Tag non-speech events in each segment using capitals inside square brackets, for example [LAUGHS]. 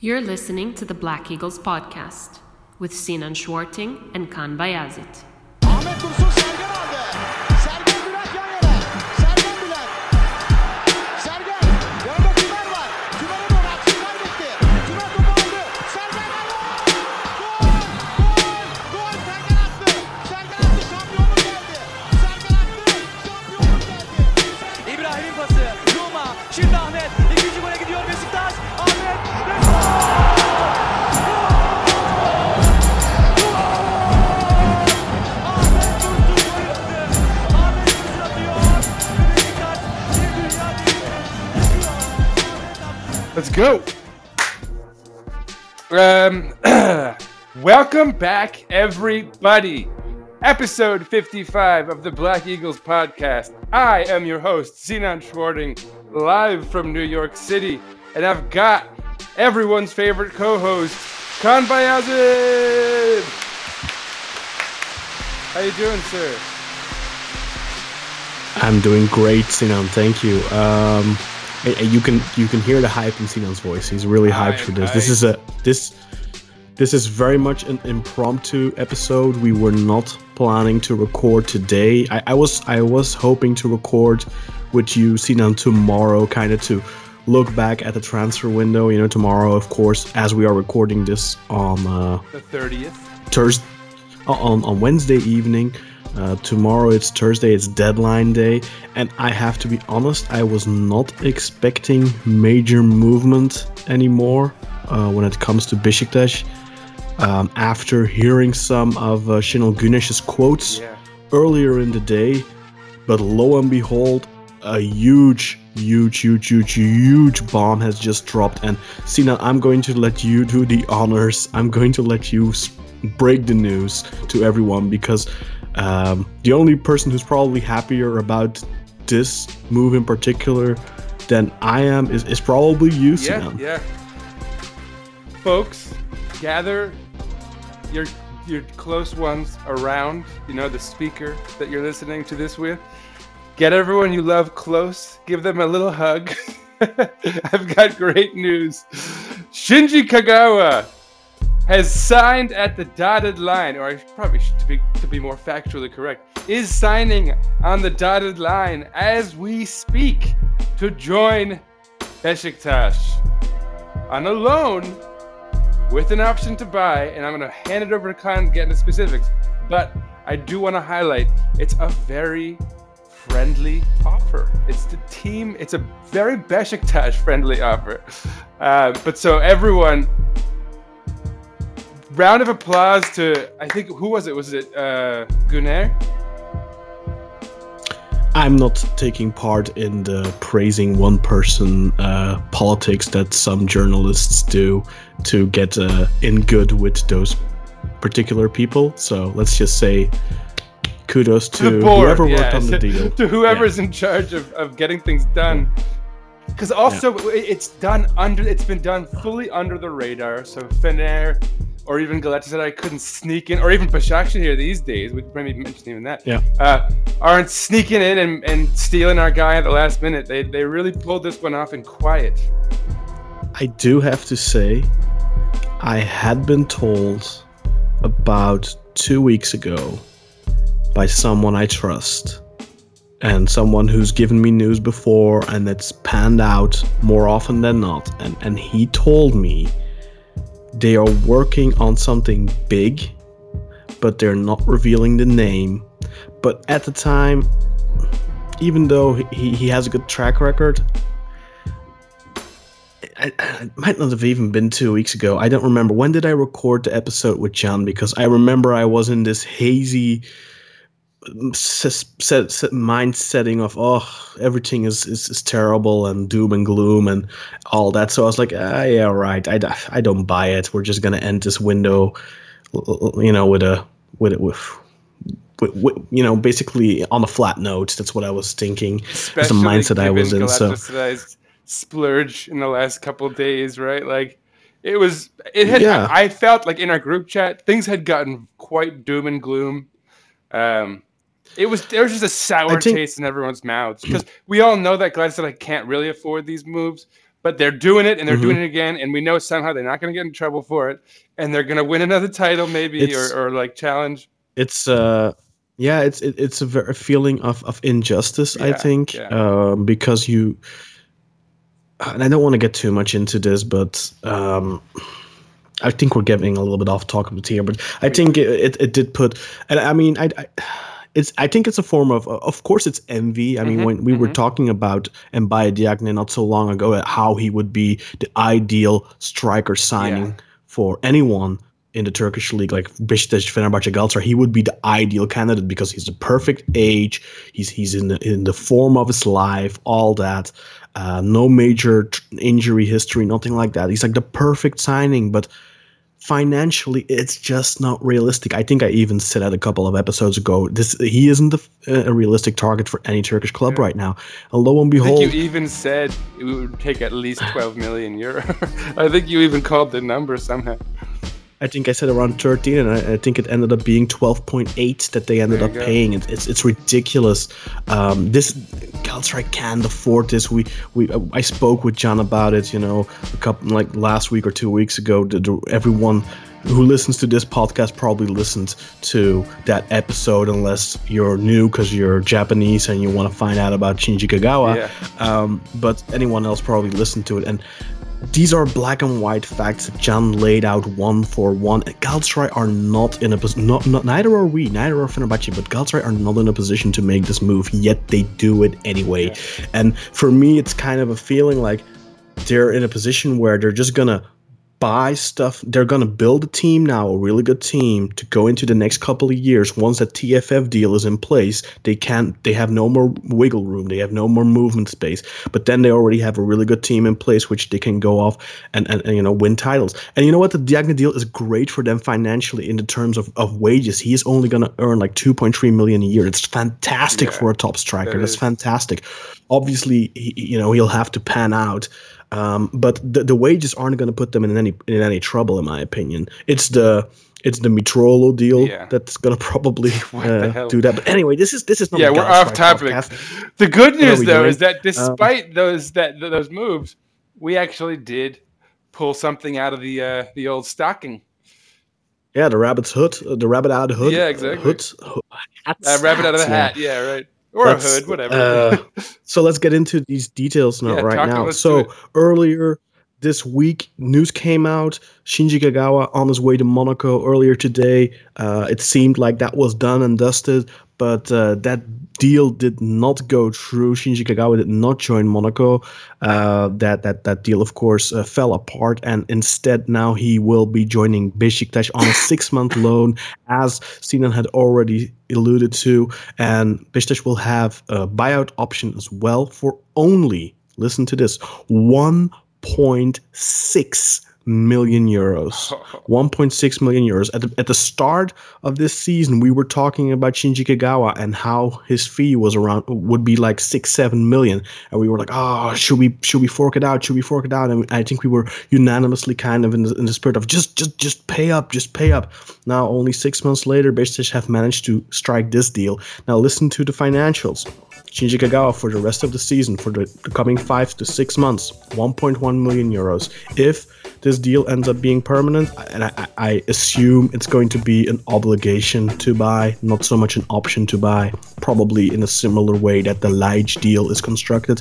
You're listening to the Black Eagles podcast with Sinan Schwarting and Kaan Bayazit. Go. Um, [CLEARS THROAT] welcome back, everybody. Episode 55 of the Black Eagles podcast. I am your host, Sinan Schwarting, live from New York City, and I've got everyone's favorite co-host, Kaan Bayazid. How you doing, sir? I'm doing great, Sinan. Thank you. Um, you can you can hear the hype in Sinan's voice. He's really hyped for this. This is a this this is very much an impromptu episode. We were not planning to record today. I, I was I was hoping to record with you, Sinan, tomorrow, kind of to look back at the transfer window. You know, tomorrow, of course, as we are recording this on. Uh, The 30th. Thursday on, on Wednesday evening. Uh, tomorrow it's Thursday, it's deadline day, and I have to be honest, I was not expecting major movement anymore uh, when it comes to Besiktas. Um, after hearing some of uh, Şenol Güneş's quotes Yeah. earlier in the day, but lo and behold, a huge, huge, huge, huge, huge bomb has just dropped. And Sina, I'm going to let you do the honors. I'm going to let you break the news to everyone because um, the only person who's probably happier about this move in particular than I am is, is probably you, Yeah, yeah. Folks, gather your your close ones around, you know, the speaker that you're listening to this with. Get everyone you love close, give them a little hug. [LAUGHS] I've got great news. Shinji Kagawa has signed at the dotted line, or I probably should to be to be more factually correct, is signing on the dotted line as we speak to join Besiktas on a loan with an option to buy, and I'm going to hand it over to Kaan to get into specifics. But I do want to highlight it's a very friendly offer. It's the team. It's a very Besiktas friendly offer. Uh, but so everyone, round of applause to I think who was it? Was it uh, Gunnar? I'm not taking part in the praising one person uh, politics that some journalists do to get uh, in good with those particular people. So let's just say kudos to board, whoever worked yeah, on the deal. [LAUGHS] to whoever's in charge of, of getting things done. Because also it- it's done under, it's been done fully under the radar. So Fener or even Galatasaray couldn't sneak in, or even Başakşehir here these days. We maybe mentioned even that. Yeah. Uh, aren't sneaking in and, and stealing our guy at the last minute. They they really pulled this one off in quiet. I do have to say, I had been told about two weeks ago by someone I trust and someone who's given me news before and that's panned out more often than not. And, and he told me they are working on something big, but they're not revealing the name. But at the time, even though he, he has a good track record, I, it might not have even been two weeks ago. I don't remember. When did I record the episode with John? Because I remember I was in this hazy set, set, mind setting of, oh, everything is, is, is terrible and doom and gloom and all that. So I was like, ah, yeah, right. I don't buy it. We're just going to end this window, you know, with a, with it, with, with, with, you know, basically on a flat note. That's what I was thinking. That's the mindset I was in. So. Splurge in the last couple days, right? Like it was it had Yeah. I, I felt like in our group chat things had gotten quite doom and gloom. Um it was there was just a sour think- taste in everyone's mouths because we all know that Galatasaray can't really afford these moves, but they're doing it and they're Mhm. doing it again, and we know somehow they're not going to get in trouble for it, and they're going to win another title maybe or, or like challenge. it's uh yeah it's it, it's a very feeling of of injustice i think yeah. um because you and i don't want to get too much into this but um i think we're getting a little bit off topic here but i think it, it, it did put and i mean i, I it's I think it's a form of of course it's envy. I mean Mhm, when we were mhm. talking about Mbaye Diagne not so long ago uh, how he would be the ideal striker signing Yeah. for anyone in the Turkish league, like Beşiktaş, Fenerbahçe, Galatasaray, he would be the ideal candidate because he's the perfect age. He's he's in the in the form of his life, all that. Uh, no major tr- injury history, nothing like that. He's like the perfect signing, but financially, it's just not realistic. I think I even said that a couple of episodes ago. This he isn't the, uh, a realistic target for any Turkish club Yeah. right now. And lo and I think behold, you even said it would take at least 12 million euro. [LAUGHS] I think you even called the number somehow. I think I said around 13, and I, I think it ended up being 12.8 that they ended up go. paying. It, it's it's ridiculous. Um, this Galatasaray can't afford this. We we I spoke with John about it. You know, a couple like last week or two weeks ago. The, the, everyone who listens to this podcast probably listened to that episode, unless you're new because you're Japanese and you want to find out about Shinji Kagawa. Yeah. Um, but anyone else probably listened to it and these are black and white facts that Jan laid out one for one. Galatasaray are not in a position. Not, not, neither are we. Neither are Fenerbahce. But Galatasaray are not in a position to make this move. Yet they do it anyway. And for me, it's kind of a feeling like they're in a position where they're just gonna buy stuff. They're gonna build a team now, a really good team, to go into the next couple of years. Once that TFF deal is in place, they can't. They have no more wiggle room. They have no more movement space. But then they already have a really good team in place, which they can go off and and, and you know win titles. And you know what? The Diagne deal is great for them financially in the terms of, of wages. He is only gonna earn like two point three million a year. It's fantastic Yeah, for a top striker. that That's fantastic. Obviously, he, you know he'll have to pan out. Um, but the, the wages aren't going to put them in any in any trouble, in my opinion. It's the it's the Mitroglou deal Yeah. that's going [LAUGHS] to probably [LAUGHS] uh, do that. But anyway, this is this is not yeah, we're off topic. podcast. The good news, though, doing? is that despite those that those moves, we actually did pull something out of the uh, the old stocking. Yeah, the rabbit's hood, uh, the rabbit out of the hood. Yeah, uh, exactly. hood, ho- hats, Uh, rabbit out of the hats, yeah. hat. Yeah, right. Or Let's, a hood, whatever. uh, [LAUGHS] so let's get into these details now, Yeah, right now. So earlier this week, news came out. Shinji Kagawa on his way to Monaco earlier today. Uh, it seemed like that was done and dusted, but uh, that deal did not go through. Shinji Kagawa did not join Monaco. Uh, that that that deal, of course, uh, fell apart, and instead now he will be joining Besiktas on a [LAUGHS] six-month loan, as Sinan had already alluded to, and Besiktas will have a buyout option as well for only listen to this 1.6 million euros. [LAUGHS] 1.6 million euros. At the, at the start of this season we were talking about Shinji Kagawa and how his fee was around would be like 6 7 million. And we were like oh should we should we fork it out? Should we fork it out? And I think we were unanimously kind of in the, in the spirit of just just just pay up just pay up. Now only 6 months later Besiktas have managed to strike this deal. Now listen to the financials Shinji Kagawa for the rest of the season, for the, the coming five to six months, 1.1 million euros. If this deal ends up being permanent, and I, I- assume it's going to be an obligation to buy, not so much an option to buy, probably in a similar way that the Ljajic deal is constructed.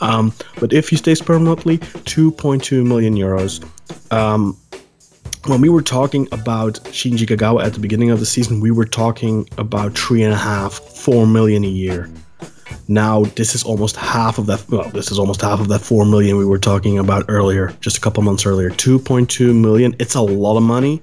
Um, but if he stays permanently, 2.2 million euros. Um, when we were talking about Shinji Kagawa at the beginning of the season, we were talking about three and a half, four million a year. Now this is almost half of that. Well, this is almost half of that four million we were talking about earlier, just a couple months earlier. Two point two million. It's a lot of money.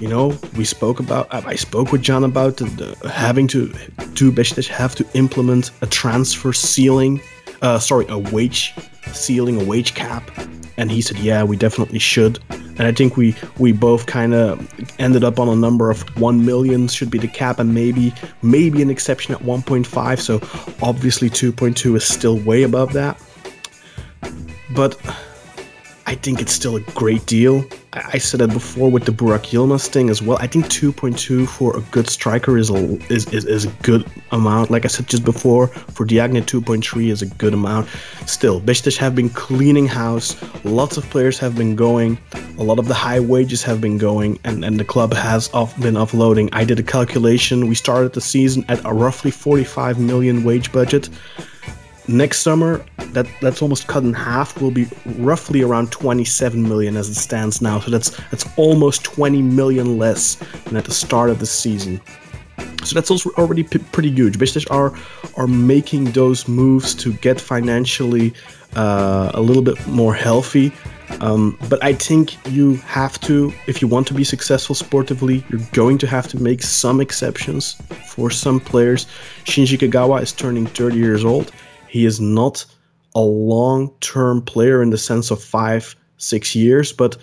You know, we spoke about. I spoke with John about the, the, having to do Besiktas have to implement a transfer ceiling. Uh, sorry, a wage ceiling, a wage cap, and he said, "Yeah, we definitely should." And I think we we both kind of ended up on a number of one million should be the cap, and maybe maybe an exception at 1.5. So obviously 2.2 is still way above that. But I think it's still a great deal. I I said it before with the Burak Yilmaz thing as well. I think 2.2 for a good striker is a is, is, is a good amount. Like I said just before, for Diagne 2.3 is a good amount. Still, Besiktas have been cleaning house. Lots of players have been going. A lot of the high wages have been going, and, and the club has off, been offloading. I did a calculation. We started the season at a roughly 45 million wage budget next summer that that's almost cut in half will be roughly around 27 million as it stands now so that's that's almost 20 million less than at the start of the season so that's also already p- pretty good Besiktas are are making those moves to get financially uh, a little bit more healthy um, but I think you have to, if you want to be successful sportively, you're going to have to make some exceptions for some players. Shinji Kagawa is turning 30 years old. He is not a long term player in the sense of five, six years, but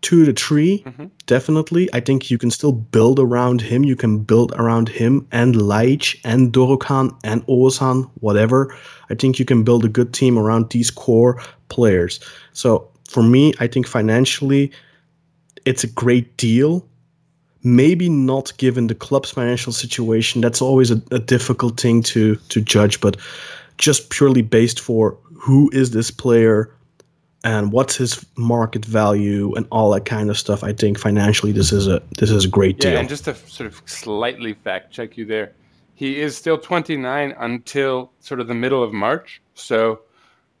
two to 3 mm-hmm. definitely. I think you can still build around him. You can build around him and Ljajic and Dorukhan and Ozan, whatever. I think you can build a good team around these core players. So for me, I think financially, it's a great deal. Maybe not given the club's financial situation. That's always a, a difficult thing to to judge, but just purely based for who is this player and what's his market value and all that kind of stuff. I think financially this is a this is a great Yeah, deal. and just to sort of slightly fact check you there, he is still 29 until sort of the middle of March. So,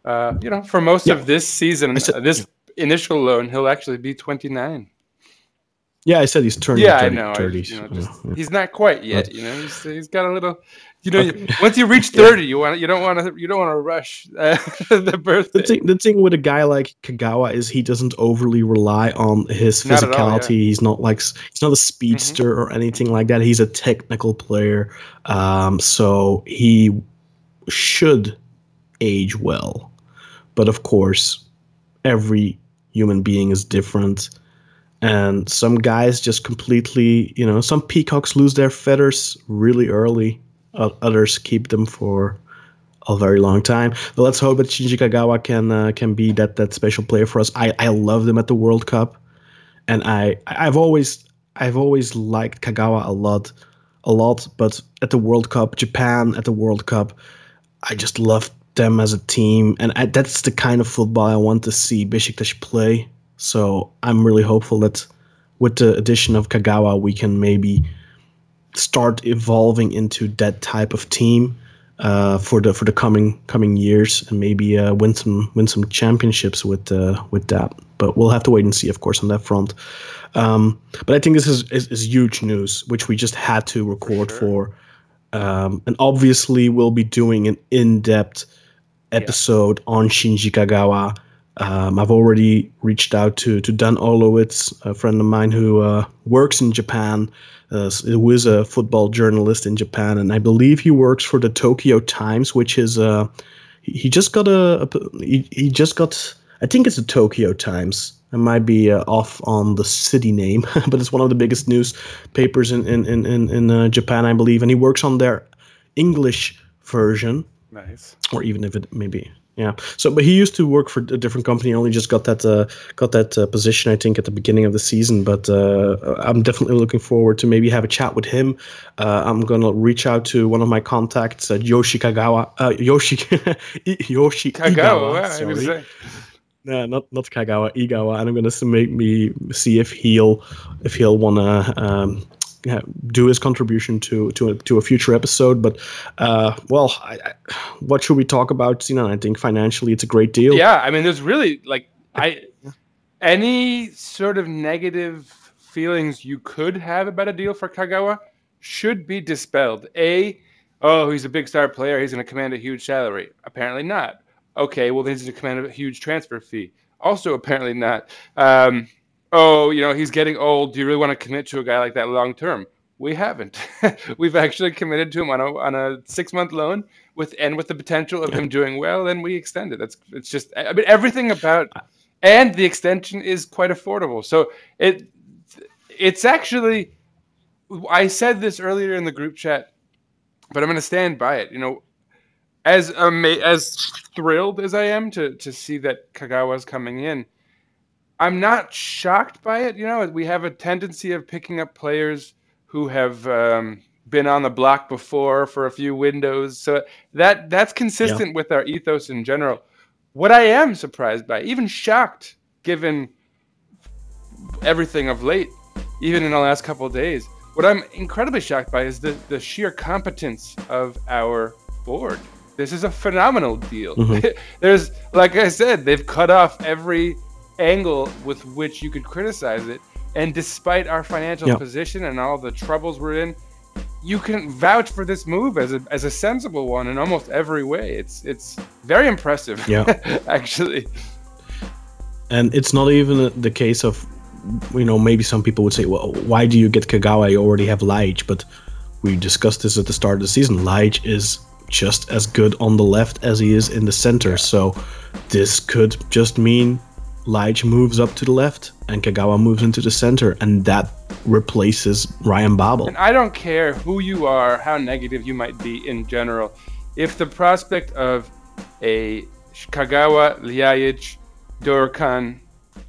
uh, you know, for most Yeah. of this season, said- uh, this initial loan, he'll actually be 29. yeah, I said he's turning Yeah, 30, I know. I- you know, just- yeah. He's not quite yet. You know, he's, he's got a little. You know, once you reach 30, you want you don't want to you don't want to rush uh, [LAUGHS] the birthday. The thing, the thing with a guy like Kagawa is he doesn't overly rely on his Not all, physicality. yeah. Mm-hmm. He's not like he's not a speedster or anything like that. He's a technical player, um, so he should age well. But of course, every human being is different, and some guys just completely, you know, some peacocks lose their feathers really early. Others keep them for a very long time. But let's hope that Shinji Kagawa can uh, can be that that special player for us. I I loved him at the World Cup, and I I've always I've always liked Kagawa a lot, a lot. But at the World Cup, Japan at the World Cup, I just loved them as a team, and I, that's the kind of football I want to see Besiktas play. So I'm really hopeful that with the addition of Kagawa, we can maybe start evolving into that type of team uh, for the for the coming coming years and maybe uh, win some win some championships with uh, with that. But we'll have to wait and see, of course, on that front. Um, but I think this is, is is huge news, which we just had to record for. Um, and obviously, we'll be doing an in-depth episode on Shinji Kagawa. Um, I've already reached out to to Dan Orlowitz, a friend of mine who uh, works in Japan, uh, who is a football journalist in Japan, and I believe he works for the Tokyo Times, which is uh, he just got a, a he, he just got I think it's the Tokyo Times. I might be uh, off on the city name, [LAUGHS] but it's one of the biggest newspapers in in in in, in uh, Japan, I believe, and he works on their English version nice. or even if it maybe yeah. So but he used to work for a different company. Only just got that uh, got that uh, position i think at the beginning of the season. But uh, i'm definitely looking forward to maybe have a chat with him. Uh, i'm gonna reach out to one of my contacts uh, yoshi kagawa uh, yoshi [LAUGHS] yoshi Kagawa, Igawa, wow, I was sorry. No, not not Kagawa, Igawa, and I'm gonna make me see if he'll if he'll wanna um, yeah, do his contribution to to a, to a future episode. But uh, well, I, I, what should we talk about? Sinan? I think financially, it's a great deal. Yeah, I mean, there's really like I any sort of negative feelings you could have about a deal for Kagawa should be dispelled. A, oh, he's a big star player. He's going to command a huge salary. Apparently not. Okay, well, then he's going to command a huge transfer fee. Also, apparently not. Um, oh, you know, he's getting old. Do you really want to commit to a guy like that long term? We haven't. [LAUGHS] We've actually committed to him on a on a six month loan with and with the potential of him doing well. Then we extend it. That's it's just. I mean, everything about and the extension is quite affordable. So it it's actually. I said this earlier in the group chat, but I'm going to stand by it. You know, as ama- as thrilled as I am to to see that Kagawa's coming in, I'm not shocked by it. You know, we have a tendency of picking up players who have um, been on the block before for a few windows. So that that's consistent with our ethos in general. What I am surprised by, even shocked, given everything of late, even in the last couple of days, what I'm incredibly shocked by is the, the sheer competence of our board. This is a phenomenal deal. [LAUGHS] There's, like I said, they've cut off every angle with which you could criticize it. And despite our financial Yeah. position and all the troubles we're in, you can vouch for this move as a, as a sensible one in almost every way. It's it's very impressive. Yeah. [LAUGHS] actually. And it's not even the case of, you know, maybe some people would say, well, why do you get Kagawa? You already have Ljajic. But we discussed this at the start of the season. Ljajic is just as good on the left as he is in the center. So this could just mean Ljajic moves up to the left and Kagawa moves into the center. And that replaces Ryan Babel. And I don't care who you are, how negative you might be in general. If the prospect of a Kagawa, Ljajic, Dorukhan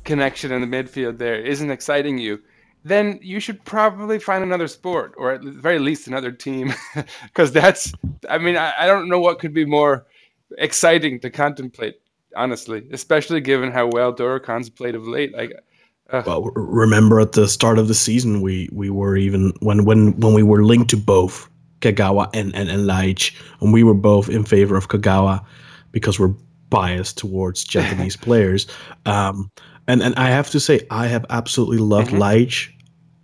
connection in the midfield there isn't exciting you, then you should probably find another sport or at the very least another team. [LAUGHS] Because that's, I mean, I, I don't know what could be more exciting to contemplate, honestly, especially given how well Dorukhan's played of late. Like, Well, remember at the start of the season, we we were even when when when we were linked to both Kagawa and and, and Ljajic, and we were both in favor of Kagawa because we're biased towards [LAUGHS] Japanese players. Um, and and I have to say, I have absolutely loved Mm-hmm.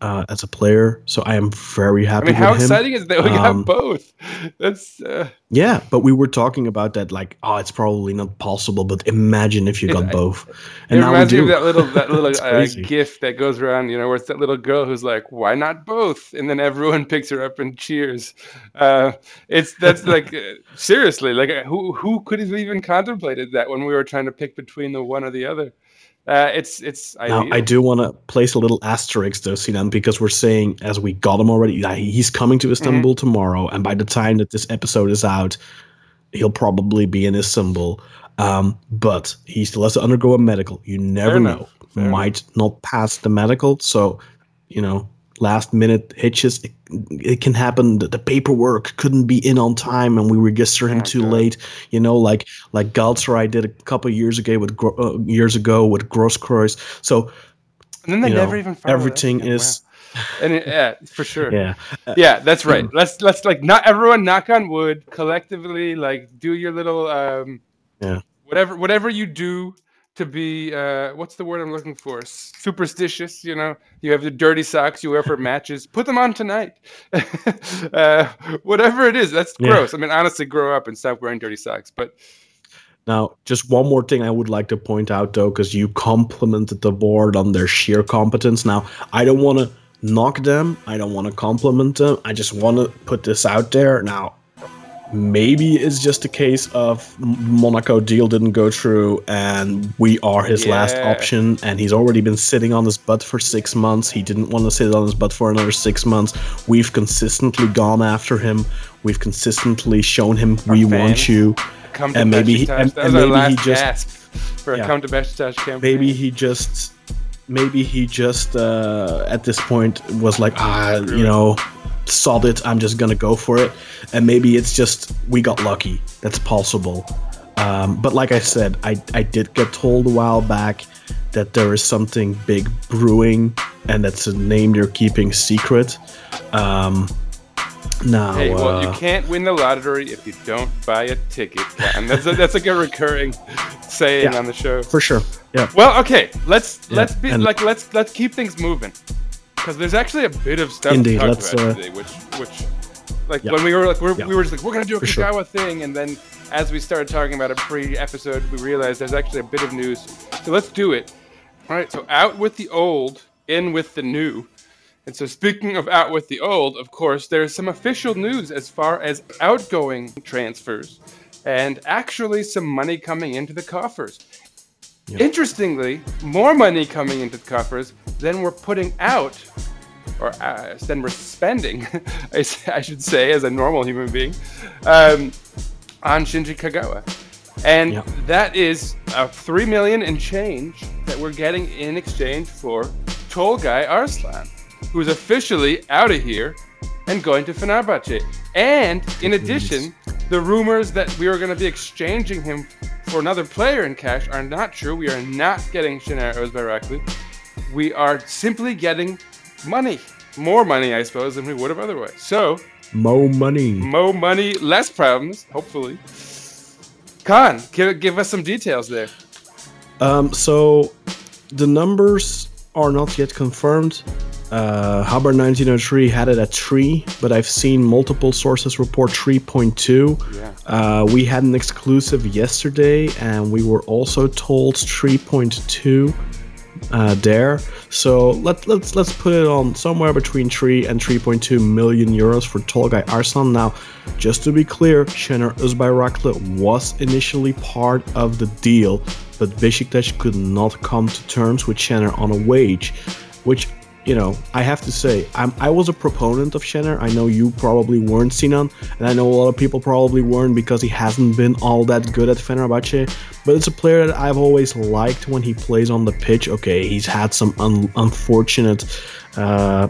Uh, as a player, so I am very happy. I mean, how him. exciting is that we Um, got both? That's, uh, Yeah, but we were talking about that like, oh, it's probably not possible, but imagine if you got I- both. [LAUGHS] And now we reminds me do. that little that [LAUGHS] little uh, crazy. gif that goes around, you know, where it's that little girl who's like, "Why not both?" And then everyone [LAUGHS] picks her up and cheers. Uh, it's that's like uh, seriously, like uh, who who could have even contemplated that when we were trying to pick between the one or the other? Uh, it's it's Now, ideal. I do want to place a little asterisk though, Sinan, because we're saying as we got him already, that he's coming to Istanbul Mm-hmm. tomorrow, and by the time that this episode is out, he'll probably be in Istanbul. Um, but he still has to undergo a medical. You never Fair know. enough, Might not pass the medical, so you know, last minute hitches. It, it can happen. The, the paperwork couldn't be in on time, and we register him Oh, too God. late. You know, like like Galatasaray did a couple years ago with uh, years ago with Grosskreutz. So and then they never know, even everything is Wow. and it, yeah, for sure. [LAUGHS] yeah. Yeah, that's right. [CLEARS THROAT] Let's let's like not everyone knock on wood collectively. Like do your little um, Yeah. whatever whatever you do to be uh, what's the word I'm looking for? Superstitious. You know, you have the dirty socks you wear for [LAUGHS] matches. Put them on tonight. [LAUGHS] uh, whatever it is, that's Yeah. gross. I mean, honestly, grow up and stop wearing dirty socks. But Now, just one more thing I would like to point out, though, because you complimented the board on their sheer competence. Now, I don't want to knock them. I don't want to compliment them. I just want to put this out there. Now, maybe it's just a case of Monaco deal didn't go through, and we are his last option. And he's already been sitting on his butt for six months. He didn't want to sit on his butt for another six months. We've consistently gone after him. We've consistently shown him we want you. come to And maybe he- and- and our maybe he just- for a Yeah. come to Besiktas campaign. maybe he just maybe he just uh, at this point was like ah you know sod it i'm just gonna go for it. And maybe it's just we got lucky. That's possible. Um, but like i said I, I did get told a while back that there is something big brewing and that's a name they're keeping secret. Um, now Hey, well, you uh, can't win the lottery if you don't buy a ticket, and that's a, that's like a recurring saying Yeah. on the show. for sure. Yeah. Well, okay, let's Yeah, let's be and- like let's let's keep things moving because there's actually a bit of stuff Indeed, to talk about uh, today, which which like Yeah. when we were like we're, Yeah. we were just like we're gonna do a For sure. Kagawa thing, and then as we started talking about it pre-episode, we realized there's actually a bit of news. So let's do it. All right, so out with the old, in with the new. And so, speaking of out with the old, of course, there's some official news as far as outgoing transfers and actually some money coming into the coffers. Interestingly, more money coming into the coffers than we're putting out, or uh, than we're spending, [LAUGHS] I should say, as a normal human being, um, on Shinji Kagawa. And that is uh, three million and change that we're getting in exchange for Tolgay Arslan, who's officially out of here and going to Fenerbahce. And in addition, the rumors that we are going to be exchanging him for another player in cash are not true. We are not getting Şener Özbayraklı. We are simply getting money. More money, I suppose, than we would have otherwise. So, Mo money. more money, less problems, hopefully. Kaan, give, give us some details there. Um, so the numbers are not yet confirmed. Uh, Haber 1903 had it at 3, but I've seen multiple sources report 3.2. Yeah. Uh, we had an exclusive yesterday, and we were also told 3.2 uh, there. So let, let's let's put it on somewhere between 3 and 3.2 million euros for Tolgay Arslan. Now, just to be clear, Şener Özbayraklı was initially part of the deal, but Besiktas could not come to terms with Şener on a wage, which you know, I have to say, I'm, I was a proponent of Şener. I know you probably weren't, Sinan, and I know a lot of people probably weren't because he hasn't been all that good at Fenerbahce. But it's a player that I've always liked when he plays on the pitch. Okay, he's had some un- unfortunate, uh,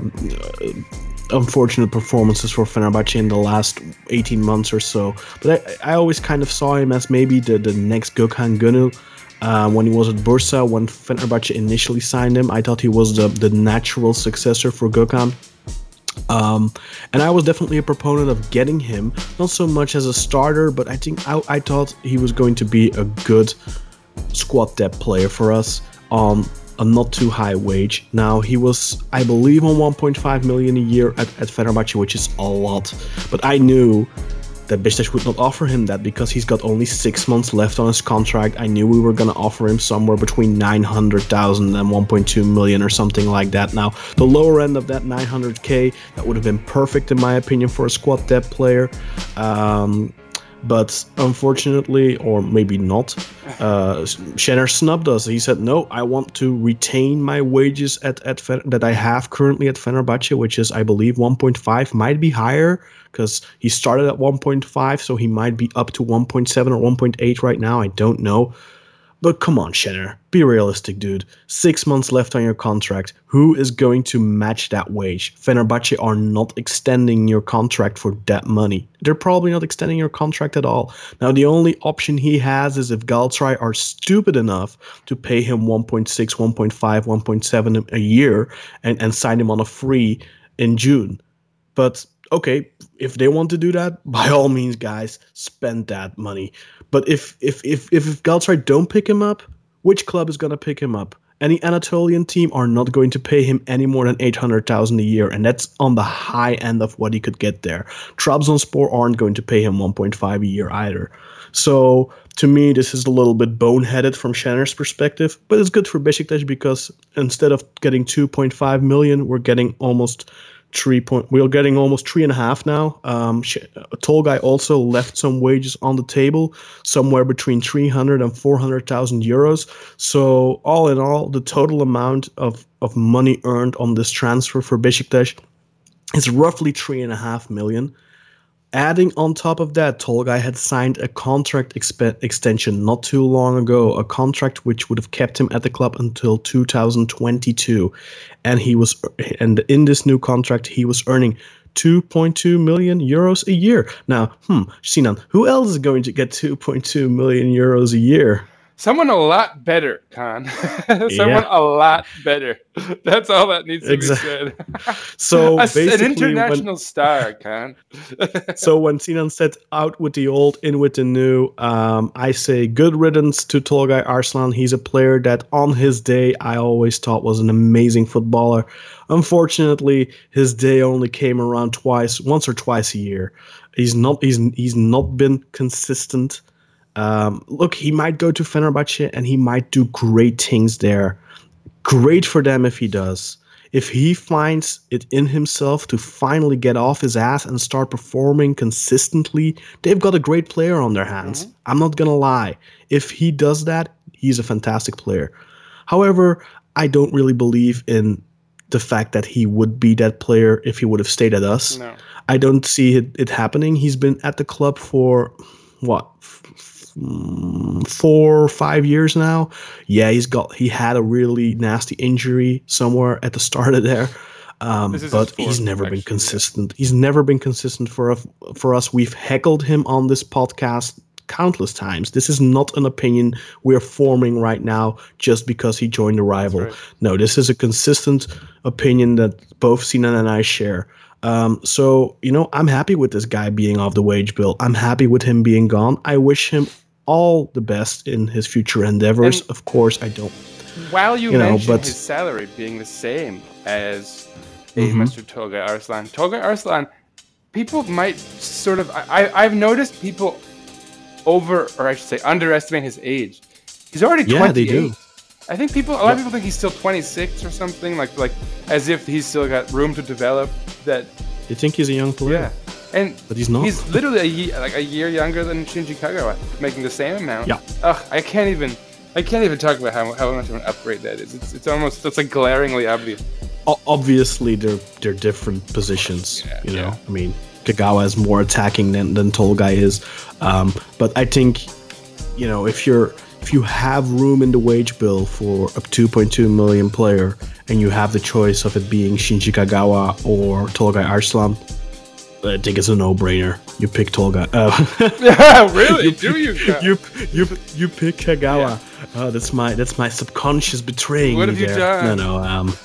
unfortunate performances for Fenerbahce in the last 18 months or so. But I, I always kind of saw him as maybe the, the next Gökhan Gönül. Uh, when he was at Bursa, when Fenerbahce initially signed him, I thought he was the, the natural successor for Gökhan. Um, and I was definitely a proponent of getting him, not so much as a starter, but I think I, I thought he was going to be a good squad depth player for us on a not too high wage. Now he was, I believe, on 1.5 million a year at, at Fenerbahce, which is a lot. But I knew that would not offer him that because he's got only six months left on his contract. I knew we were going to offer him somewhere between 900,000 and 1.2 million or something like that. Now, the lower end of that 900k, that would have been perfect in my opinion for a squad depth player. Um, but unfortunately, or maybe not, uh, Şener snubbed us. He said, "No, I want to retain my wages at at that I have currently at Fenerbahce, which is, I believe, 1.5, might be higher because he started at 1.5, so he might be up to 1.7 or 1.8 right now. I don't know." But come on, Şener, be realistic, dude. Six months left on your contract. Who is going to match that wage? Fenerbahce are not extending your contract for that money. They're probably not extending your contract at all. Now, the only option he has is if Galatasaray are stupid enough to pay him 1.6, 1.5, 1.7 a year and, and sign him on a free in June. But okay, if they want to do that, [LAUGHS] by all means, guys, spend that money. But if if if if Galatasaray don't pick him up, which club is gonna pick him up? Any Anatolian team are not going to pay him any more than eight hundred thousand a year, and that's on the high end of what he could get there. Trabzonspor aren't going to pay him one point five a year either. So to me, this is a little bit boneheaded from Şener's perspective, but it's good for Besiktas because instead of getting 2.5 million, we're getting almost three point. We're getting almost three and a half now. Um, Tolgay also left some wages on the table, somewhere between 300 and 400,000 euros. So all in all, the total amount of of money earned on this transfer for Besiktas is roughly three and a half million. Adding on top of that, Tolgay had signed a contract expe- extension not too long ago, a contract which would have kept him at the club until 2022, and he was and in this new contract he was earning 2.2 million euros a year. Now, hmm, Sinan, who else is going to get 2.2 million euros a year? Someone a lot better, Kaan. [LAUGHS] Someone Yeah. a lot better. [LAUGHS] That's all that needs to Exact- be said. [LAUGHS] So an basically, when- international star, Kaan. so when Sinan said out with the old, in with the new, um, I say good riddance to Tolgay Arslan. He's a player that on his day I always thought was an amazing footballer. Unfortunately, his day only came around twice, once or twice a year. He's not he's he's not been consistent. Um, look, he might go to Fenerbahce and he might do great things there. Great for them if he does. If he finds it in himself to finally get off his ass and start performing consistently, they've got a great player on their hands. I'm not gonna lie. If he does that, he's a fantastic player. However, I don't really believe in the fact that he would be that player if he would have stayed at us. No. I don't see it, it happening. He's been at the club for what f- four or five years now. Yeah, he's got he had a really nasty injury somewhere at the start of there. Um, This is his but he's never actually, been consistent. He's never been consistent for us, for us. We've heckled him on this podcast countless times. This is not an opinion we're forming right now just because he joined the rival. right. No, this is a consistent opinion that both Sinan and I share. Um, so you know, I'm happy with this guy being off the wage bill. I'm happy with him being gone. I wish him all the best in his future endeavors. And- of course, I don't. While you, You know, mentioned but- his salary being the same as a Mhm. Mr. Tolgay Arslan, Tolgay Arslan, people might sort of. I, I- I've noticed people over, or I should say, underestimate his age. He's already Yeah, 28. they do. I think people, a lot of people think he's still 26 or something, like like as if he's still got room to develop. That You think he's a young player? yeah, and But he's not. He's literally a year, like a year younger than Shinji Kagawa, making the same amount. Yeah. Ugh, I can't even. I can't even talk about how, how much of an upgrade that is. It's, it's almost it's like glaringly obvious. O- obviously, they're they're different positions. Yeah, you know, yeah. I mean, Kagawa is more attacking than than Tolgay is, um, but I think, you know, if you're if you have room in the wage bill for a 2.2 million player, and you have the choice of it being Shinji Kagawa or Tolgay Arslan, I think it's a no-brainer. You pick Tolgay. Uh, [LAUGHS] really? you, Do you? you you you pick Kagawa. Oh, that's my that's my subconscious betraying What have you there. done? No, no. Um,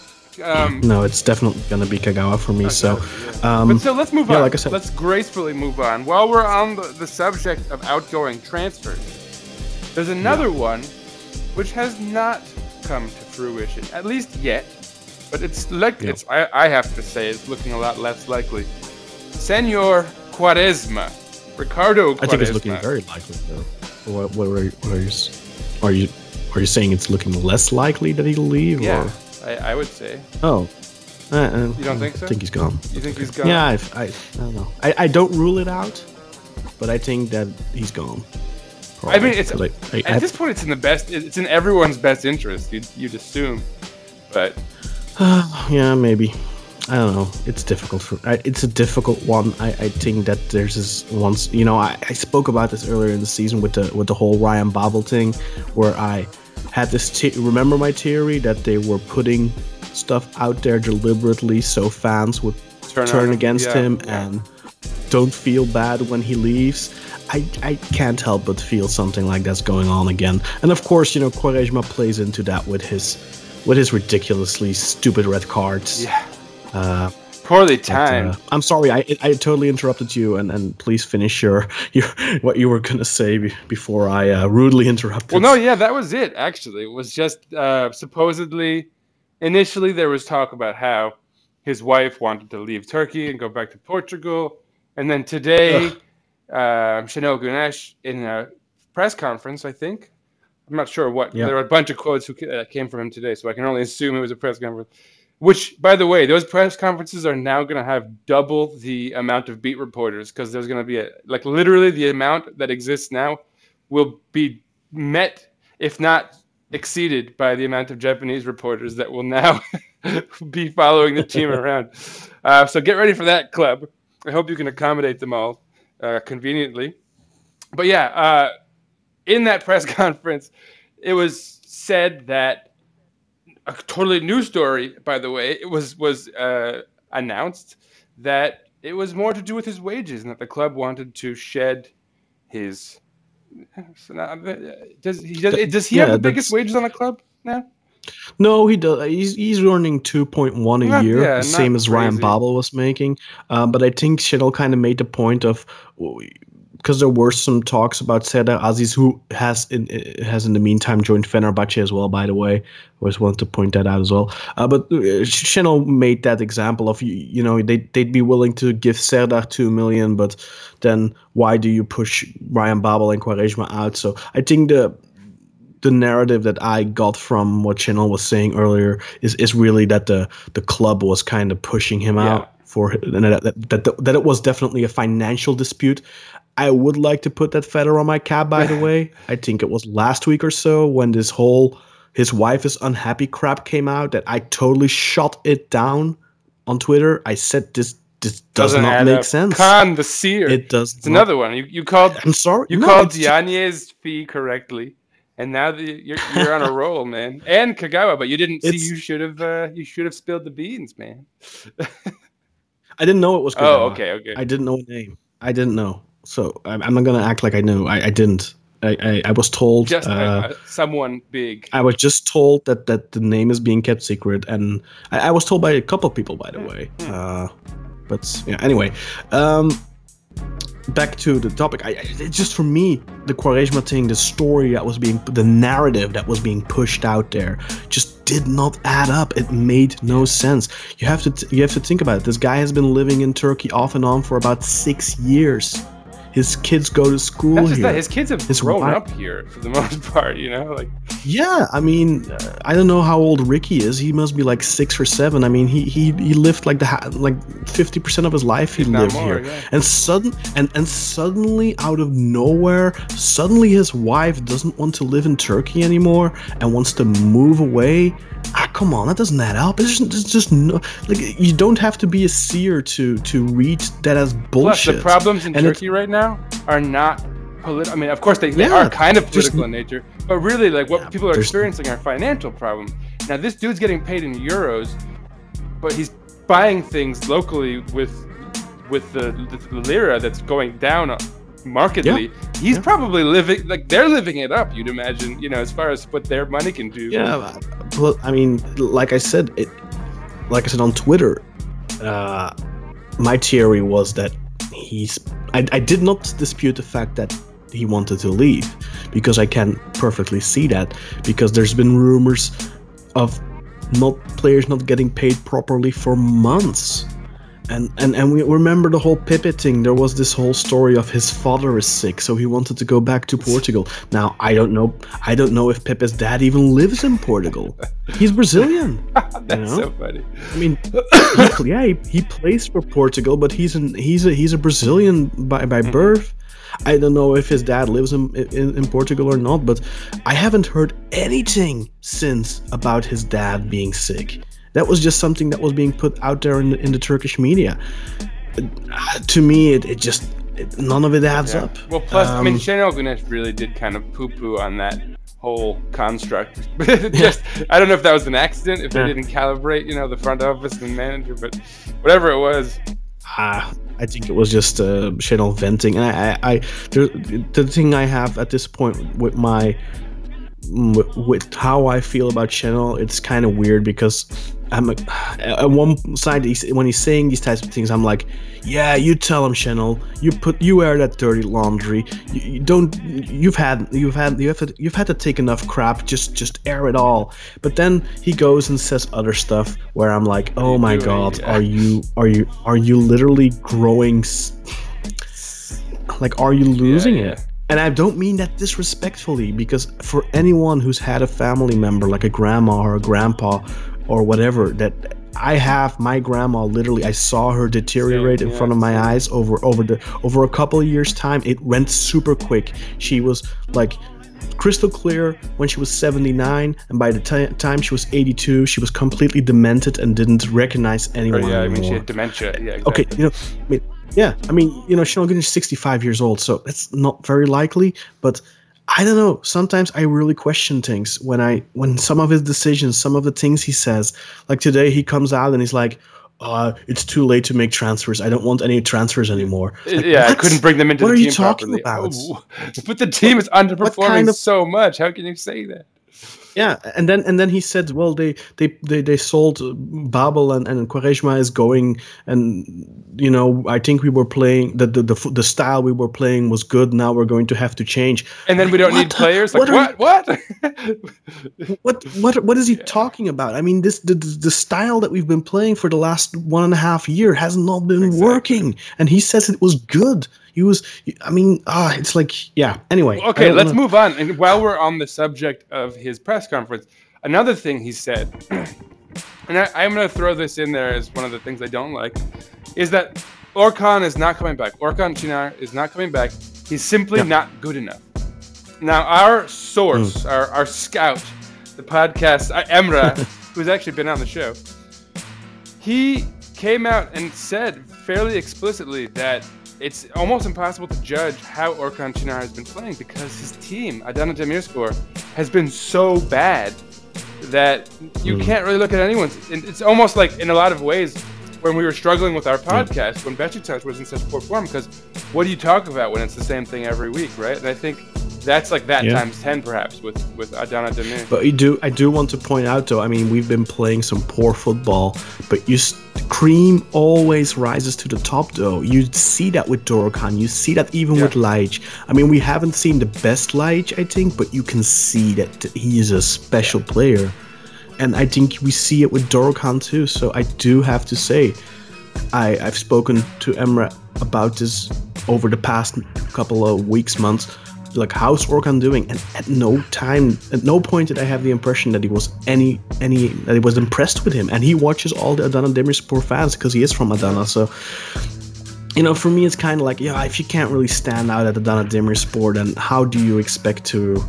um, no, it's definitely gonna be Kagawa for me. So, um, but so let's move yeah, on. like I said- let's gracefully move on. While we're on the, the subject of outgoing transfers, there's another one which has not come to fruition, at least yet. But it's like Yeah. it's I, I have to say it's looking a lot less likely. Senor Quaresma, Ricardo Quaresma. I think it's looking very likely though. What, what, are, what are, you, are you are you saying it's looking less likely that he'll leave? Yeah, Or? I, I would say. Oh. Uh, uh, You don't think so? I think he's gone. You think he's gone? Yeah, I, I, I don't know. I, I don't rule it out, but I think that he's gone. I mean, it's I- I- at this point, it's in the best. It's in everyone's best interest. You'd, you'd assume, but [SIGHS] yeah, maybe. I don't know. It's difficult for. I, it's a difficult one. I, I think that there's this once. You know, I, I spoke about this earlier in the season with the with the whole Ryan Babel thing, where I had this. Te- remember my theory that they were putting stuff out there deliberately so fans would Turn turn, against yeah, him yeah. and don't feel bad when he leaves. I, I can't help but feel something like that's going on again. And of course, you know, Quaresma plays into that with his with his ridiculously stupid red cards. yeah, Uh, poorly but, timed. uh, I'm sorry, I, I totally interrupted you, and, and please finish your, [LAUGHS] your what you were gonna say be- before I uh, rudely interrupted. Well, no, yeah, that was it. Actually, it was just uh, supposedly. Initially, there was talk about how his wife wanted to leave Turkey and go back to Portugal, and then today, uh, Şenol Güneş in a press conference, I think. I'm not sure what. Yeah. There were a bunch of quotes who ca- uh, came from him today, so I can only assume it was a press conference. Which, by the way, those press conferences are now going to have double the amount of beat reporters because there's going to be a like literally the amount that exists now will be met, if not exceeded, by the amount of Japanese reporters that will now [LAUGHS] be following the team [LAUGHS] around. Uh, so get ready for that club. I hope you can accommodate them all uh, conveniently. But yeah, uh, in that press [LAUGHS] conference, it was said that a totally new story. By the way, it was was uh, announced that it was more to do with his wages, and that the club wanted to shed his. So now, does he does, does he have the biggest wages on the club now? No, he does. He's he's earning two point one a Not- year, yeah, same as Ryan crazy. Babel was making. Um, but I think Shittle kind of made the point of because there were some talks about Serdar Aziz, who has in has in the meantime joined Fenerbahce as well. By the way, I always want to point that out as well. Uh, but uh, Şenol made that example of you, you know they they'd be willing to give Serdar two million, but then why do you push Ryan Babel and Quaresma out? So I think the the narrative that I got from what Şenol was saying earlier is, is really that the the club was kind of pushing him Yeah. out for that, that, that that it was definitely a financial dispute. I would like to put that feather on my cap. By the [LAUGHS] way, I think it was last week or so when this whole his wife is unhappy crap came out that I totally shot it down on Twitter. I said this just does Doesn't not make up. sense. Kaan the seer. It does. it's another one. You, you called I'm sorry. you no, called just- fee correctly, and now the, you're you're on a [LAUGHS] roll, man. And Kagawa, but you didn't see. You should have uh, you should have spilled the beans, man. [LAUGHS] I didn't know it was. Oh, okay, okay. I didn't know a name. I didn't know. So I'm, I'm not gonna act like I knew. I, I didn't. I, I, I was told. Just uh, someone big. I was just told that that the name is being kept secret, and I, I was told by a couple of people, by the way. Uh, but yeah, anyway, um, back to the topic. I, I just for me, the Quaresma thing, the story that was being, the narrative that was being pushed out there, just did not add up. It made no sense. You have to t- you have to think about it. This guy has been living in Turkey off and on for about six years. His kids go to school That's here. that his kids have His grown wi- up here for the [LAUGHS] most part. You know, like Yeah, I mean, I don't know how old Ricky is. He must be like six or seven. I mean, he he, he lived like the like fifty percent of his life he lived more, here, yeah. and sudden and and suddenly out of nowhere, suddenly his wife doesn't want to live in Turkey anymore and wants to move away. Ah, come on, that doesn't add up. It's just, it's just no like you don't have to be a seer to to read that as plus bullshit. the problems in And Turkey right now are not political. I mean, of course they, they Yeah, are kind of political in nature, but really like what Yeah, people are experiencing are financial problems. Now this dude's getting paid in euros, but he's buying things locally with with the, the lira that's going down markedly. He's Yeah. probably living like they're living it up. You'd imagine, you know, as far as what their money can do. Yeah, well, I mean, like I said, it, like I said on Twitter, uh, my theory was that he's. I, I did not dispute the fact that he wanted to leave because I can perfectly see that because there's been rumors of not players not getting paid properly for months. And, and and we remember the whole Pepe thing. There was this whole story of his father is sick, so he wanted to go back to Portugal. Now I don't know. I don't know if Pepe's dad even lives in Portugal. He's Brazilian. [LAUGHS] That's know? so funny. I mean, [COUGHS] yeah, he, he plays for Portugal, but he's an he's a he's a Brazilian by by mm-hmm. birth. I don't know if his dad lives in, in in Portugal or not, but I haven't heard anything since about his dad being sick. That was just something that was being put out there in the, in the Turkish media. Uh, to me, it, it just it, none of it adds Yeah. up. Well, plus, I mean, Um, Şenol Güneş really did kind of poo-poo on that whole construct. [LAUGHS] Just, I don't know if that was an accident, if they didn't calibrate, you know, the front office and manager, but whatever it was, Ah, I think it was just uh, Şenol venting, and I, I, I the, the thing I have at this point with my with, with how I feel about Şenol, it's kind of weird because I'm a, at one side he's, when he's saying these types of things, I'm like, yeah, you tell him, Şenol, you put you wear that dirty laundry, you, you don't, you've had you've had you have to, you've had to take enough crap, just just air it all. But then he goes and says other stuff where I'm like, oh my doing? god, Yeah. are you are you are you literally growing? Like, are you losing yeah. it? And I don't mean that disrespectfully, because for anyone who's had a family member, like a grandma or a grandpa or whatever, that I have my grandma literally I saw her deteriorate in front of my eyes over over the over a couple of years time. It went super quick. She was like crystal clear when she was 79 and by the ti- time she was 82 she was completely demented and didn't recognize anyone oh, yeah, I mean, she had dementia. Yeah, okay, you know, I mean, yeah, I mean, you know, she's is 65 years old, so it's not very likely. But I don't know. Sometimes I really question things when I when some of his decisions, some of the things he says. Like today, he comes out and he's like, uh, "It's too late to make transfers. I don't want any transfers anymore." Like, yeah, I couldn't bring them into What the team properly. What are you talking properly. about? Oh, [LAUGHS] but the team is underperforming kind of- so much. How can you say that? Yeah, and then and then he said, "Well, they they they, they sold Babel and and Quaresma is going, and you know, I think we were playing the the the, the style we were playing was good. Now we're going to have to change." And then we don't What need players. Like what what? What? [LAUGHS] what what what is he talking about? I mean, this the, the the style that we've been playing for the last one and a half year has not been Exactly. working, and he says it was good. He was, I mean, ah, it's like, yeah. Anyway, Okay, let's wanna- move on. And while we're on the subject of his press conference, another thing he said, [CLEARS THROAT] and I, I'm going to throw this in there as one of the things I don't like, is that Orkan is not coming back. Orkan Çınar is not coming back. He's simply Yeah. not good enough. Now, our source, Hmm. our, our scout, the podcast, uh, Emre, [LAUGHS] who's actually been on the show, he came out and said fairly explicitly that it's almost impossible to judge how Orkan Çınar has been playing because his team, Adana Demirspor, has been so bad that you Hmm. can't really look at anyone's. It's almost like in a lot of ways when we were struggling with our podcast when Besiktas was in such poor form because what do you talk about when it's the same thing every week, right? And I think that's like that Yeah. times ten perhaps with with Adana Demir. But you do, I do want to point out though. I mean, we've been playing some poor football, but you, s- cream always rises to the top though. You see that with Dorukhan. You see that even Yeah. with Ljajic. I mean, we haven't seen the best Ljajic, I think, but you can see that he is a special player, and I think we see it with Dorukhan too. So I do have to say, I, I've spoken to Emre about this over the past couple of weeks, months. Like, how's Orkan doing? And at no time, at no point did I have the impression that he was any, any, that he was impressed with him. And he watches all the Adana Demirspor fans because he is from Adana. So, you know, for me, it's kind of like, yeah, if you can't really stand out at the Adana Demirspor, then how do you expect to,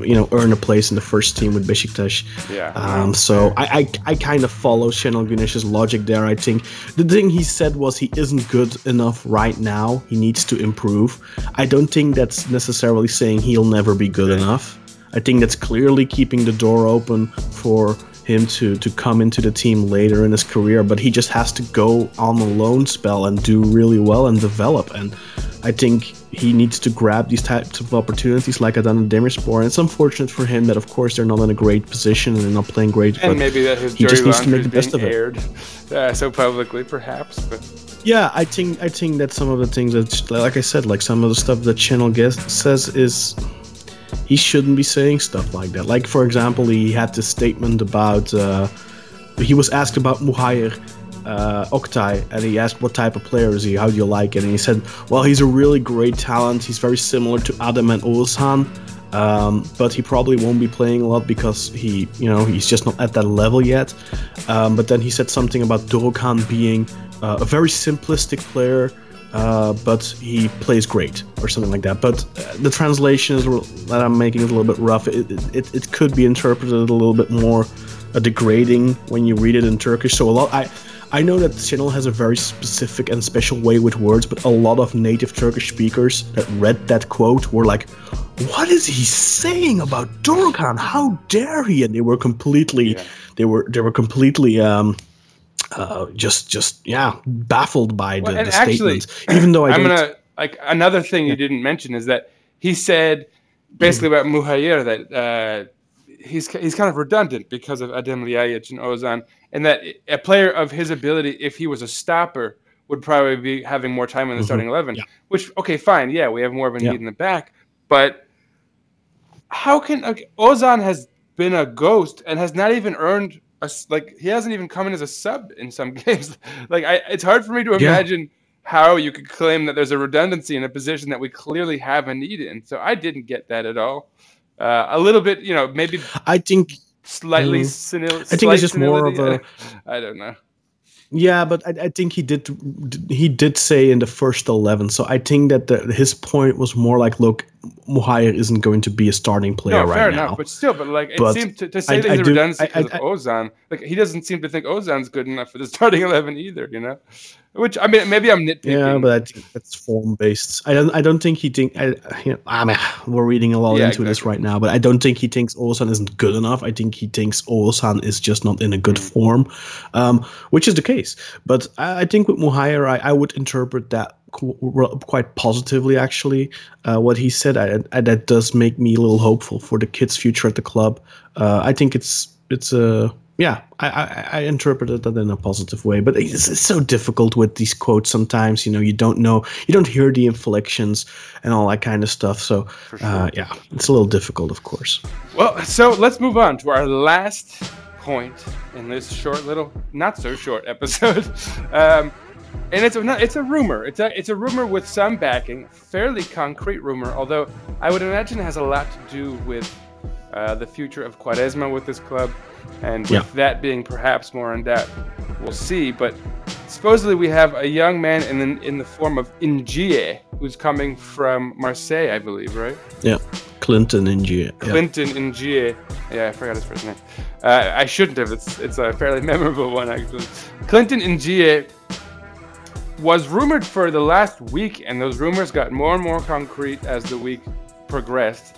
you know, earn a place in the first team with Besiktas? Yeah. Um, so I, I, I kind of follow Şenol Güneş's logic there. I think the thing he said was he isn't good enough right now. He needs to improve. I don't think that's necessarily saying he'll never be good enough. I think that's clearly keeping the door open for him to to come into the team later in his career. But he just has to go on a loan spell and do really well and develop. And I think he needs to grab these types of opportunities like Adana Demirspor. And it's unfortunate for him that, of course, they're not in a great position and they're not playing great. and but maybe that his he just needs to make is the best of it. aired uh, so publicly, perhaps. But Yeah, I think I think that some of the things that, like I said, like some of the stuff that Şenol Güneş says is he shouldn't be saying stuff like that. Like for example, he had this statement about uh, he was asked about Muhayir uh, Oktay, and he asked what type of player is he? How do you like it? And he said, well, he's a really great talent. He's very similar to Adem and Oğuzhan. Um, but he probably won't be playing a lot because he, you know, he's just not at that level yet. Um, but then he said something about Dorukhan being uh, a very simplistic player, uh, but he plays great or something like that. But uh, the translation is, that I'm making is a little bit rough. It, it, it could be interpreted a little bit more uh, degrading when you read it in Turkish. So a lot, I. I know that the Şenol has a very specific and special way with words, but a lot of native Turkish speakers that read that quote were like, "What is he saying about Dorukhan? How dare he?" And they were completely, they were they were completely um, uh, just just yeah baffled by the, Well, the actually, statements. Even though I I'm gonna like another thing you didn't mention is that he said basically about Muhayir that uh, he's he's kind of redundant because of Adem Ljajic and Ozan, and that a player of his ability, if he was a stopper, would probably be having more time in the starting eleven. Yeah. Which okay, fine, yeah, we have more of a Yeah. need in the back, but how can okay, Ozan has been a ghost and has not even earned a like he hasn't even come in as a sub in some [LAUGHS] games. like I, it's hard for me to Yeah. imagine how you could claim that there's a redundancy in a position that we clearly have a need in. So I didn't get that at all. Uh, a little bit, you know, maybe I think slightly Mm. senil- I think it's just more of a- [LAUGHS] I don't know. Yeah, but I, I think he did. He did say in the first eleven. So I think that the, his point was more like, look, Muhayir isn't going to be a starting player No, right fair now. enough, but still, but like it But seems to, to say I- that I he's a redundancy I- because I- of Ozan, like he doesn't seem to think Ozan's good enough for the [LAUGHS] starting eleven either. You know, which I mean, maybe I'm nitpicking. yeah, but I think that's form based. I don't. I don't think he think. I, you know, I mean, we're reading a lot Yeah, into this right now, but I don't think he thinks Ozan isn't good enough. I think he thinks Ozan is just not in a good form, um, which is the case. But I, I think with Muhayir, I, I would interpret that quite positively. Actually, uh, what he said, I, I, that does make me a little hopeful for the kid's future at the club. Uh, I think it's it's a yeah, I, I, I interpreted that in a positive way, but it's, it's so difficult with these quotes sometimes. You know, you don't know, you don't hear the inflections and all that kind of stuff. So, uh, yeah, it's a little difficult, of course. Well, so let's move on to our last point in this short little, not so short [LAUGHS] episode. Um, and it's a it's a rumor. It's a it's a rumor with some backing, fairly concrete rumor. Although I would imagine it has a lot to do with uh, the future of Quaresma with this club, and with Yeah. that being perhaps more in depth, we'll see. But supposedly we have a young man in the, in the form of N'Jie, who's coming from Marseille, I believe, right? Yeah, Clinton N'Jie. G. Yeah. Clinton N'Jie. Yeah, I forgot his first name. Uh, I shouldn't have. It's it's a fairly [LAUGHS] memorable one actually. Clinton N'Jie was rumored for the last week, and those rumors got more and more concrete as the week progressed.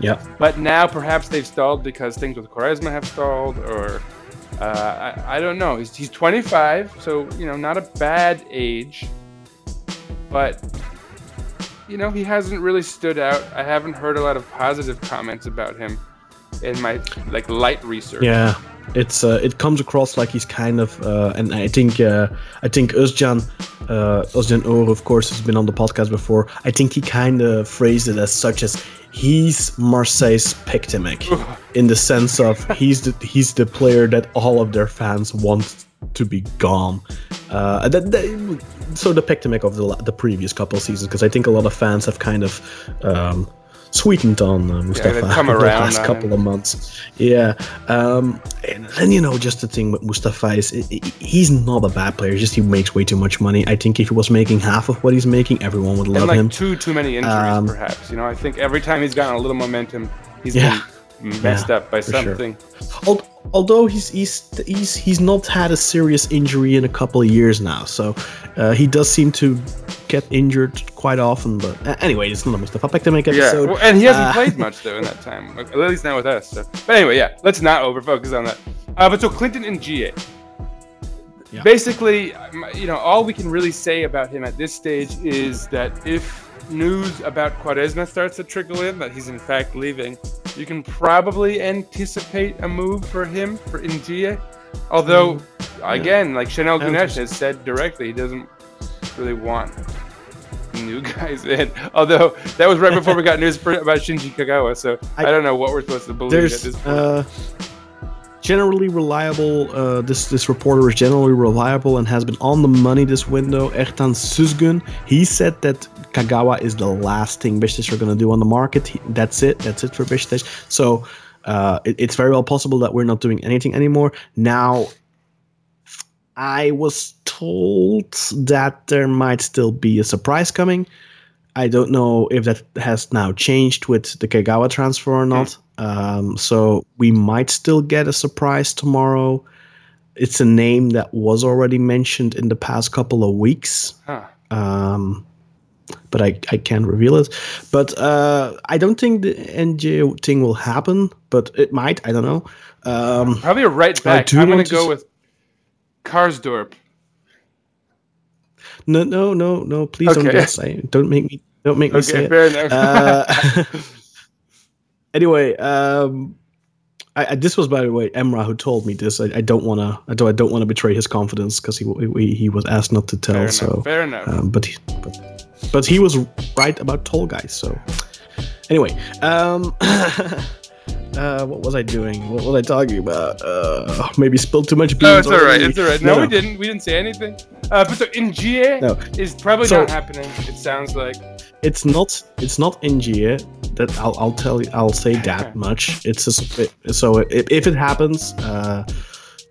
Yeah. But now perhaps they've stalled because things with Quaresma have stalled, or uh, I, I don't know. He's, he's 25, so you know, not a bad age, but you know, he hasn't really stood out. I haven't heard a lot of positive comments about him in my like light research. Yeah, it's uh, it comes across like he's kind of, uh, and I think uh, I think Özcan uh, Özcan Or, of course, has been on the podcast before. I think he kind of phrased it as such as he's Marseille's Pektemek, [LAUGHS] in the sense of he's the he's the player that all of their fans want to be gone. Uh, that, that, so the Pektemek of the the previous couple of seasons, because I think a lot of fans have kind of. Um, sweetened on uh, Mustafa they've come the around last on couple of months. Yeah, um, and then you know just the thing with Mustafa is he's not a bad player. Just he makes way too much money. I think if he was making half of what he's making, everyone would love and like him. too too many injuries, Um, perhaps. You know, I think every time he's gotten a little momentum, he's Yeah. been messed Yeah, up by something. sure. Although he's he's he's he's not had a serious injury in a couple of years now, so uh, he does seem to get injured quite often. But uh, anyway, it's not a Mustafa Yeah, episode. well, and he hasn't Uh, played much though in that time, at least not with us. So. But anyway, yeah, let's not over focus on that. Uh, but so Clinton N'Jie. Yeah. Basically, um, you know, all we can really say about him at this stage is that if news about Quaresma starts to trickle in, that he's in fact leaving, you can probably anticipate a move for him for N'Jie. Although, again, like Şenol Güneş has said directly, he doesn't really want new guys [LAUGHS] in. Although that was right before we got news for, about Shinji Kagawa, so I, I- don't know what we're supposed to believe at this point. uh, generally reliable. Uh, this this reporter is generally reliable and has been on the money this window. Ertan Suzgun, he said that Kagawa is the last thing Beşiktaş are going to do on the market. He, that's it. That's it for Beşiktaş. So uh, it- it's very well possible that we're not doing anything anymore now. I was told that there might still be a surprise coming. I don't know if that has now changed with the Kagawa transfer or not. Um, so we might still get a surprise tomorrow. It's a name that was already mentioned in the past couple of weeks, Huh. um, but I, I can't reveal it. But uh, I don't think the N'Jie thing will happen, but it might. I don't know. Um, Probably a right back. I'm going want to to go s- with Karsdorp. No, no, no, no. Please don't Okay. guess. I, don't make me. Don't make me say Okay, it. fair enough. Uh, [LAUGHS] anyway, um, I, I, this was by the way Emre who told me this. I, I don't want to. I don't. I don't want to betray his confidence because he, he he was asked not to tell. fair so, enough. Fair enough. um, but, he, but but he was right about Tolgay. So anyway, um, [LAUGHS] uh, what was I doing? What was I talking about? Uh, maybe spilled too much beans. no, it's all right. It's all right. No, we didn't. We didn't say anything. Uh, but so N'Jie No. is probably So- not happening. It sounds like. it's not it's not N'Jie that I'll, I'll tell you I'll say that much it's it, so if, if it happens uh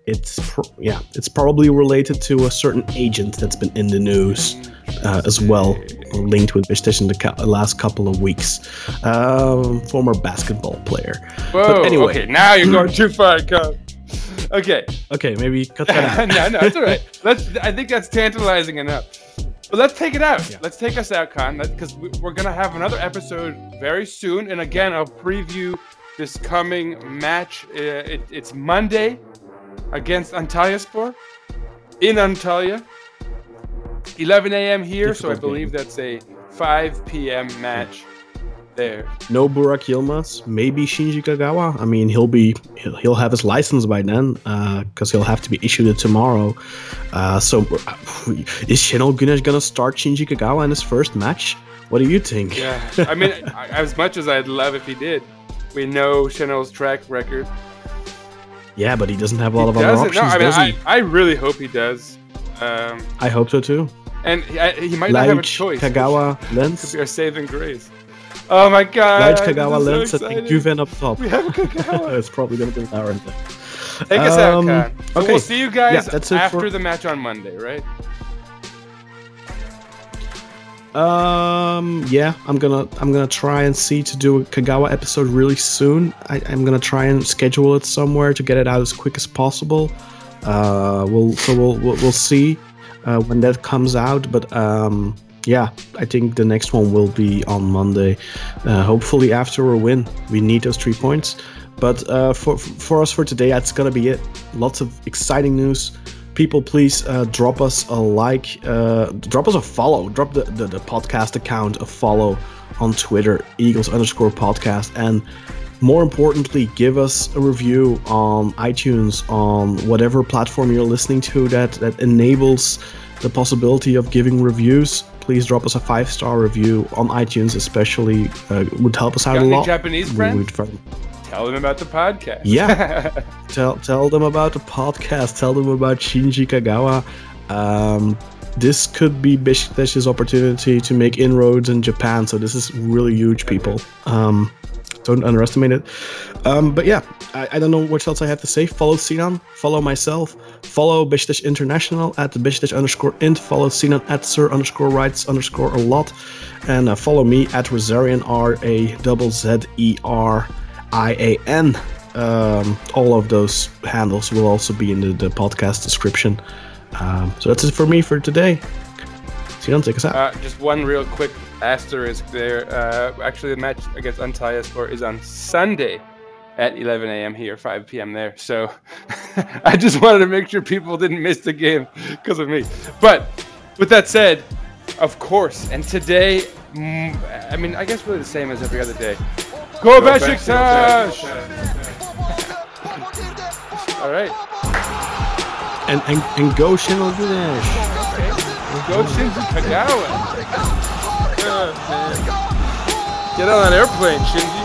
it's pro- yeah it's probably related to a certain agent that's been in the news uh, as well linked with Beşiktaş in the last couple of weeks um former basketball player Whoa. anyway. Okay, now you're going [LAUGHS] too far, Cub. Okay. okay maybe cut that out [LAUGHS] no, no, it's all right. Let's. I think that's tantalizing enough. But let's take it out. Yeah. Let's take us out, Kaan, because we're gonna have another episode very soon. And again, I'll preview this coming match. Uh, it, it's Monday against Antalyaspor in Antalya. 11 a.m. here, so I believe game. that's a 5 p.m. match there. no Burak Yilmaz, maybe Shinji Kagawa. I mean, he'll be he'll, he'll have his license by then because he'll have to be issued it tomorrow. Uh, so, uh, is Şenol Güneş gonna start Shinji Kagawa in his first match? What do you think? Yeah, I mean, [LAUGHS] as much as I'd love if he did, we know Şenol's track record. Yeah, but he doesn't have a lot of He other options, No, I mean, does I, he? I really hope he does. Um, I hope so too. and he, I, he might not have a choice. Kagawa, Could Lens. be our saving grace. Oh my god! Ljajic, Kagawa, so Lens. I think. Juven up top. We have Kagawa. [LAUGHS] it's probably gonna be Lauren. Take us out, Um, So okay. we'll see you guys Yeah, after for- the match on Monday, right? Um, yeah, I'm gonna I'm gonna try and see to do a Kagawa episode really soon. I, I'm gonna try and schedule it somewhere to get it out as quick as possible. Uh, we'll so we'll we'll, we'll see. uh, when that comes out. But um, yeah, I think the next one will be on Monday. Uh, hopefully after a win, we need those three points. But uh, for for us for today, that's gonna be it. Lots of exciting news. People, please uh, drop us a like, uh, drop us a follow, drop the, the, the podcast account a follow on Twitter, Eagles underscore podcast, and more importantly, give us a review on iTunes, on whatever platform you're listening to that that enables the possibility of giving reviews. Please drop us a five star review on iTunes, especially uh, would help us out Got a lot. Japanese We friends? would find- Tell them about the podcast. Yeah. [LAUGHS] tell tell them about the podcast. Tell them about Shinji Kagawa. Um, this could be Besiktas's opportunity to make inroads in Japan. So this is really huge, people. Um, don't underestimate it. Um, but yeah, I, I don't know what else I have to say. Follow Sinan. Follow myself. Follow Besiktas International at Besiktas underscore int. Follow Sinan at Sir underscore writes underscore a lot. And uh, follow me at Razzerian R A double Z E R I A N. Um, all of those handles will also be in the, the podcast description. Um, so that's it for me for today. Sinan, take us out. Uh, just one real quick asterisk there. Uh, actually, the match against Antalyaspor is on Sunday at 11 a.m. here, 5 p.m. there. So [LAUGHS] I just wanted to make sure people didn't miss the game because of me. But with that said, of course, and today, mm, I mean, I guess really the same as every other day. Go, Besiktas! All right, and, and, and go Şenol Güneş. go Shinji Kagawa. Oh, man. Get on that airplane, Shinji.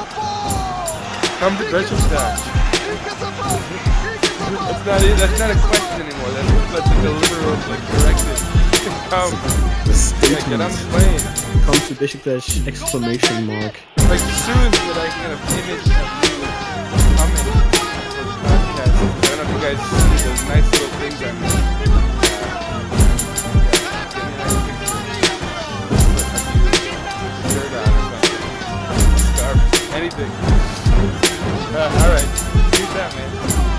Come to Besiktas. That's not it. That's not a question anymore. That's, that's a deliberate like directive. [LAUGHS] Come. Yeah, get on the plane. Come to Besiktas! Exclamation mark. Like soon that I can an image of you coming for the podcast. I don't know if you guys see those nice little things I made. Anything. Uh, all right, use that, man.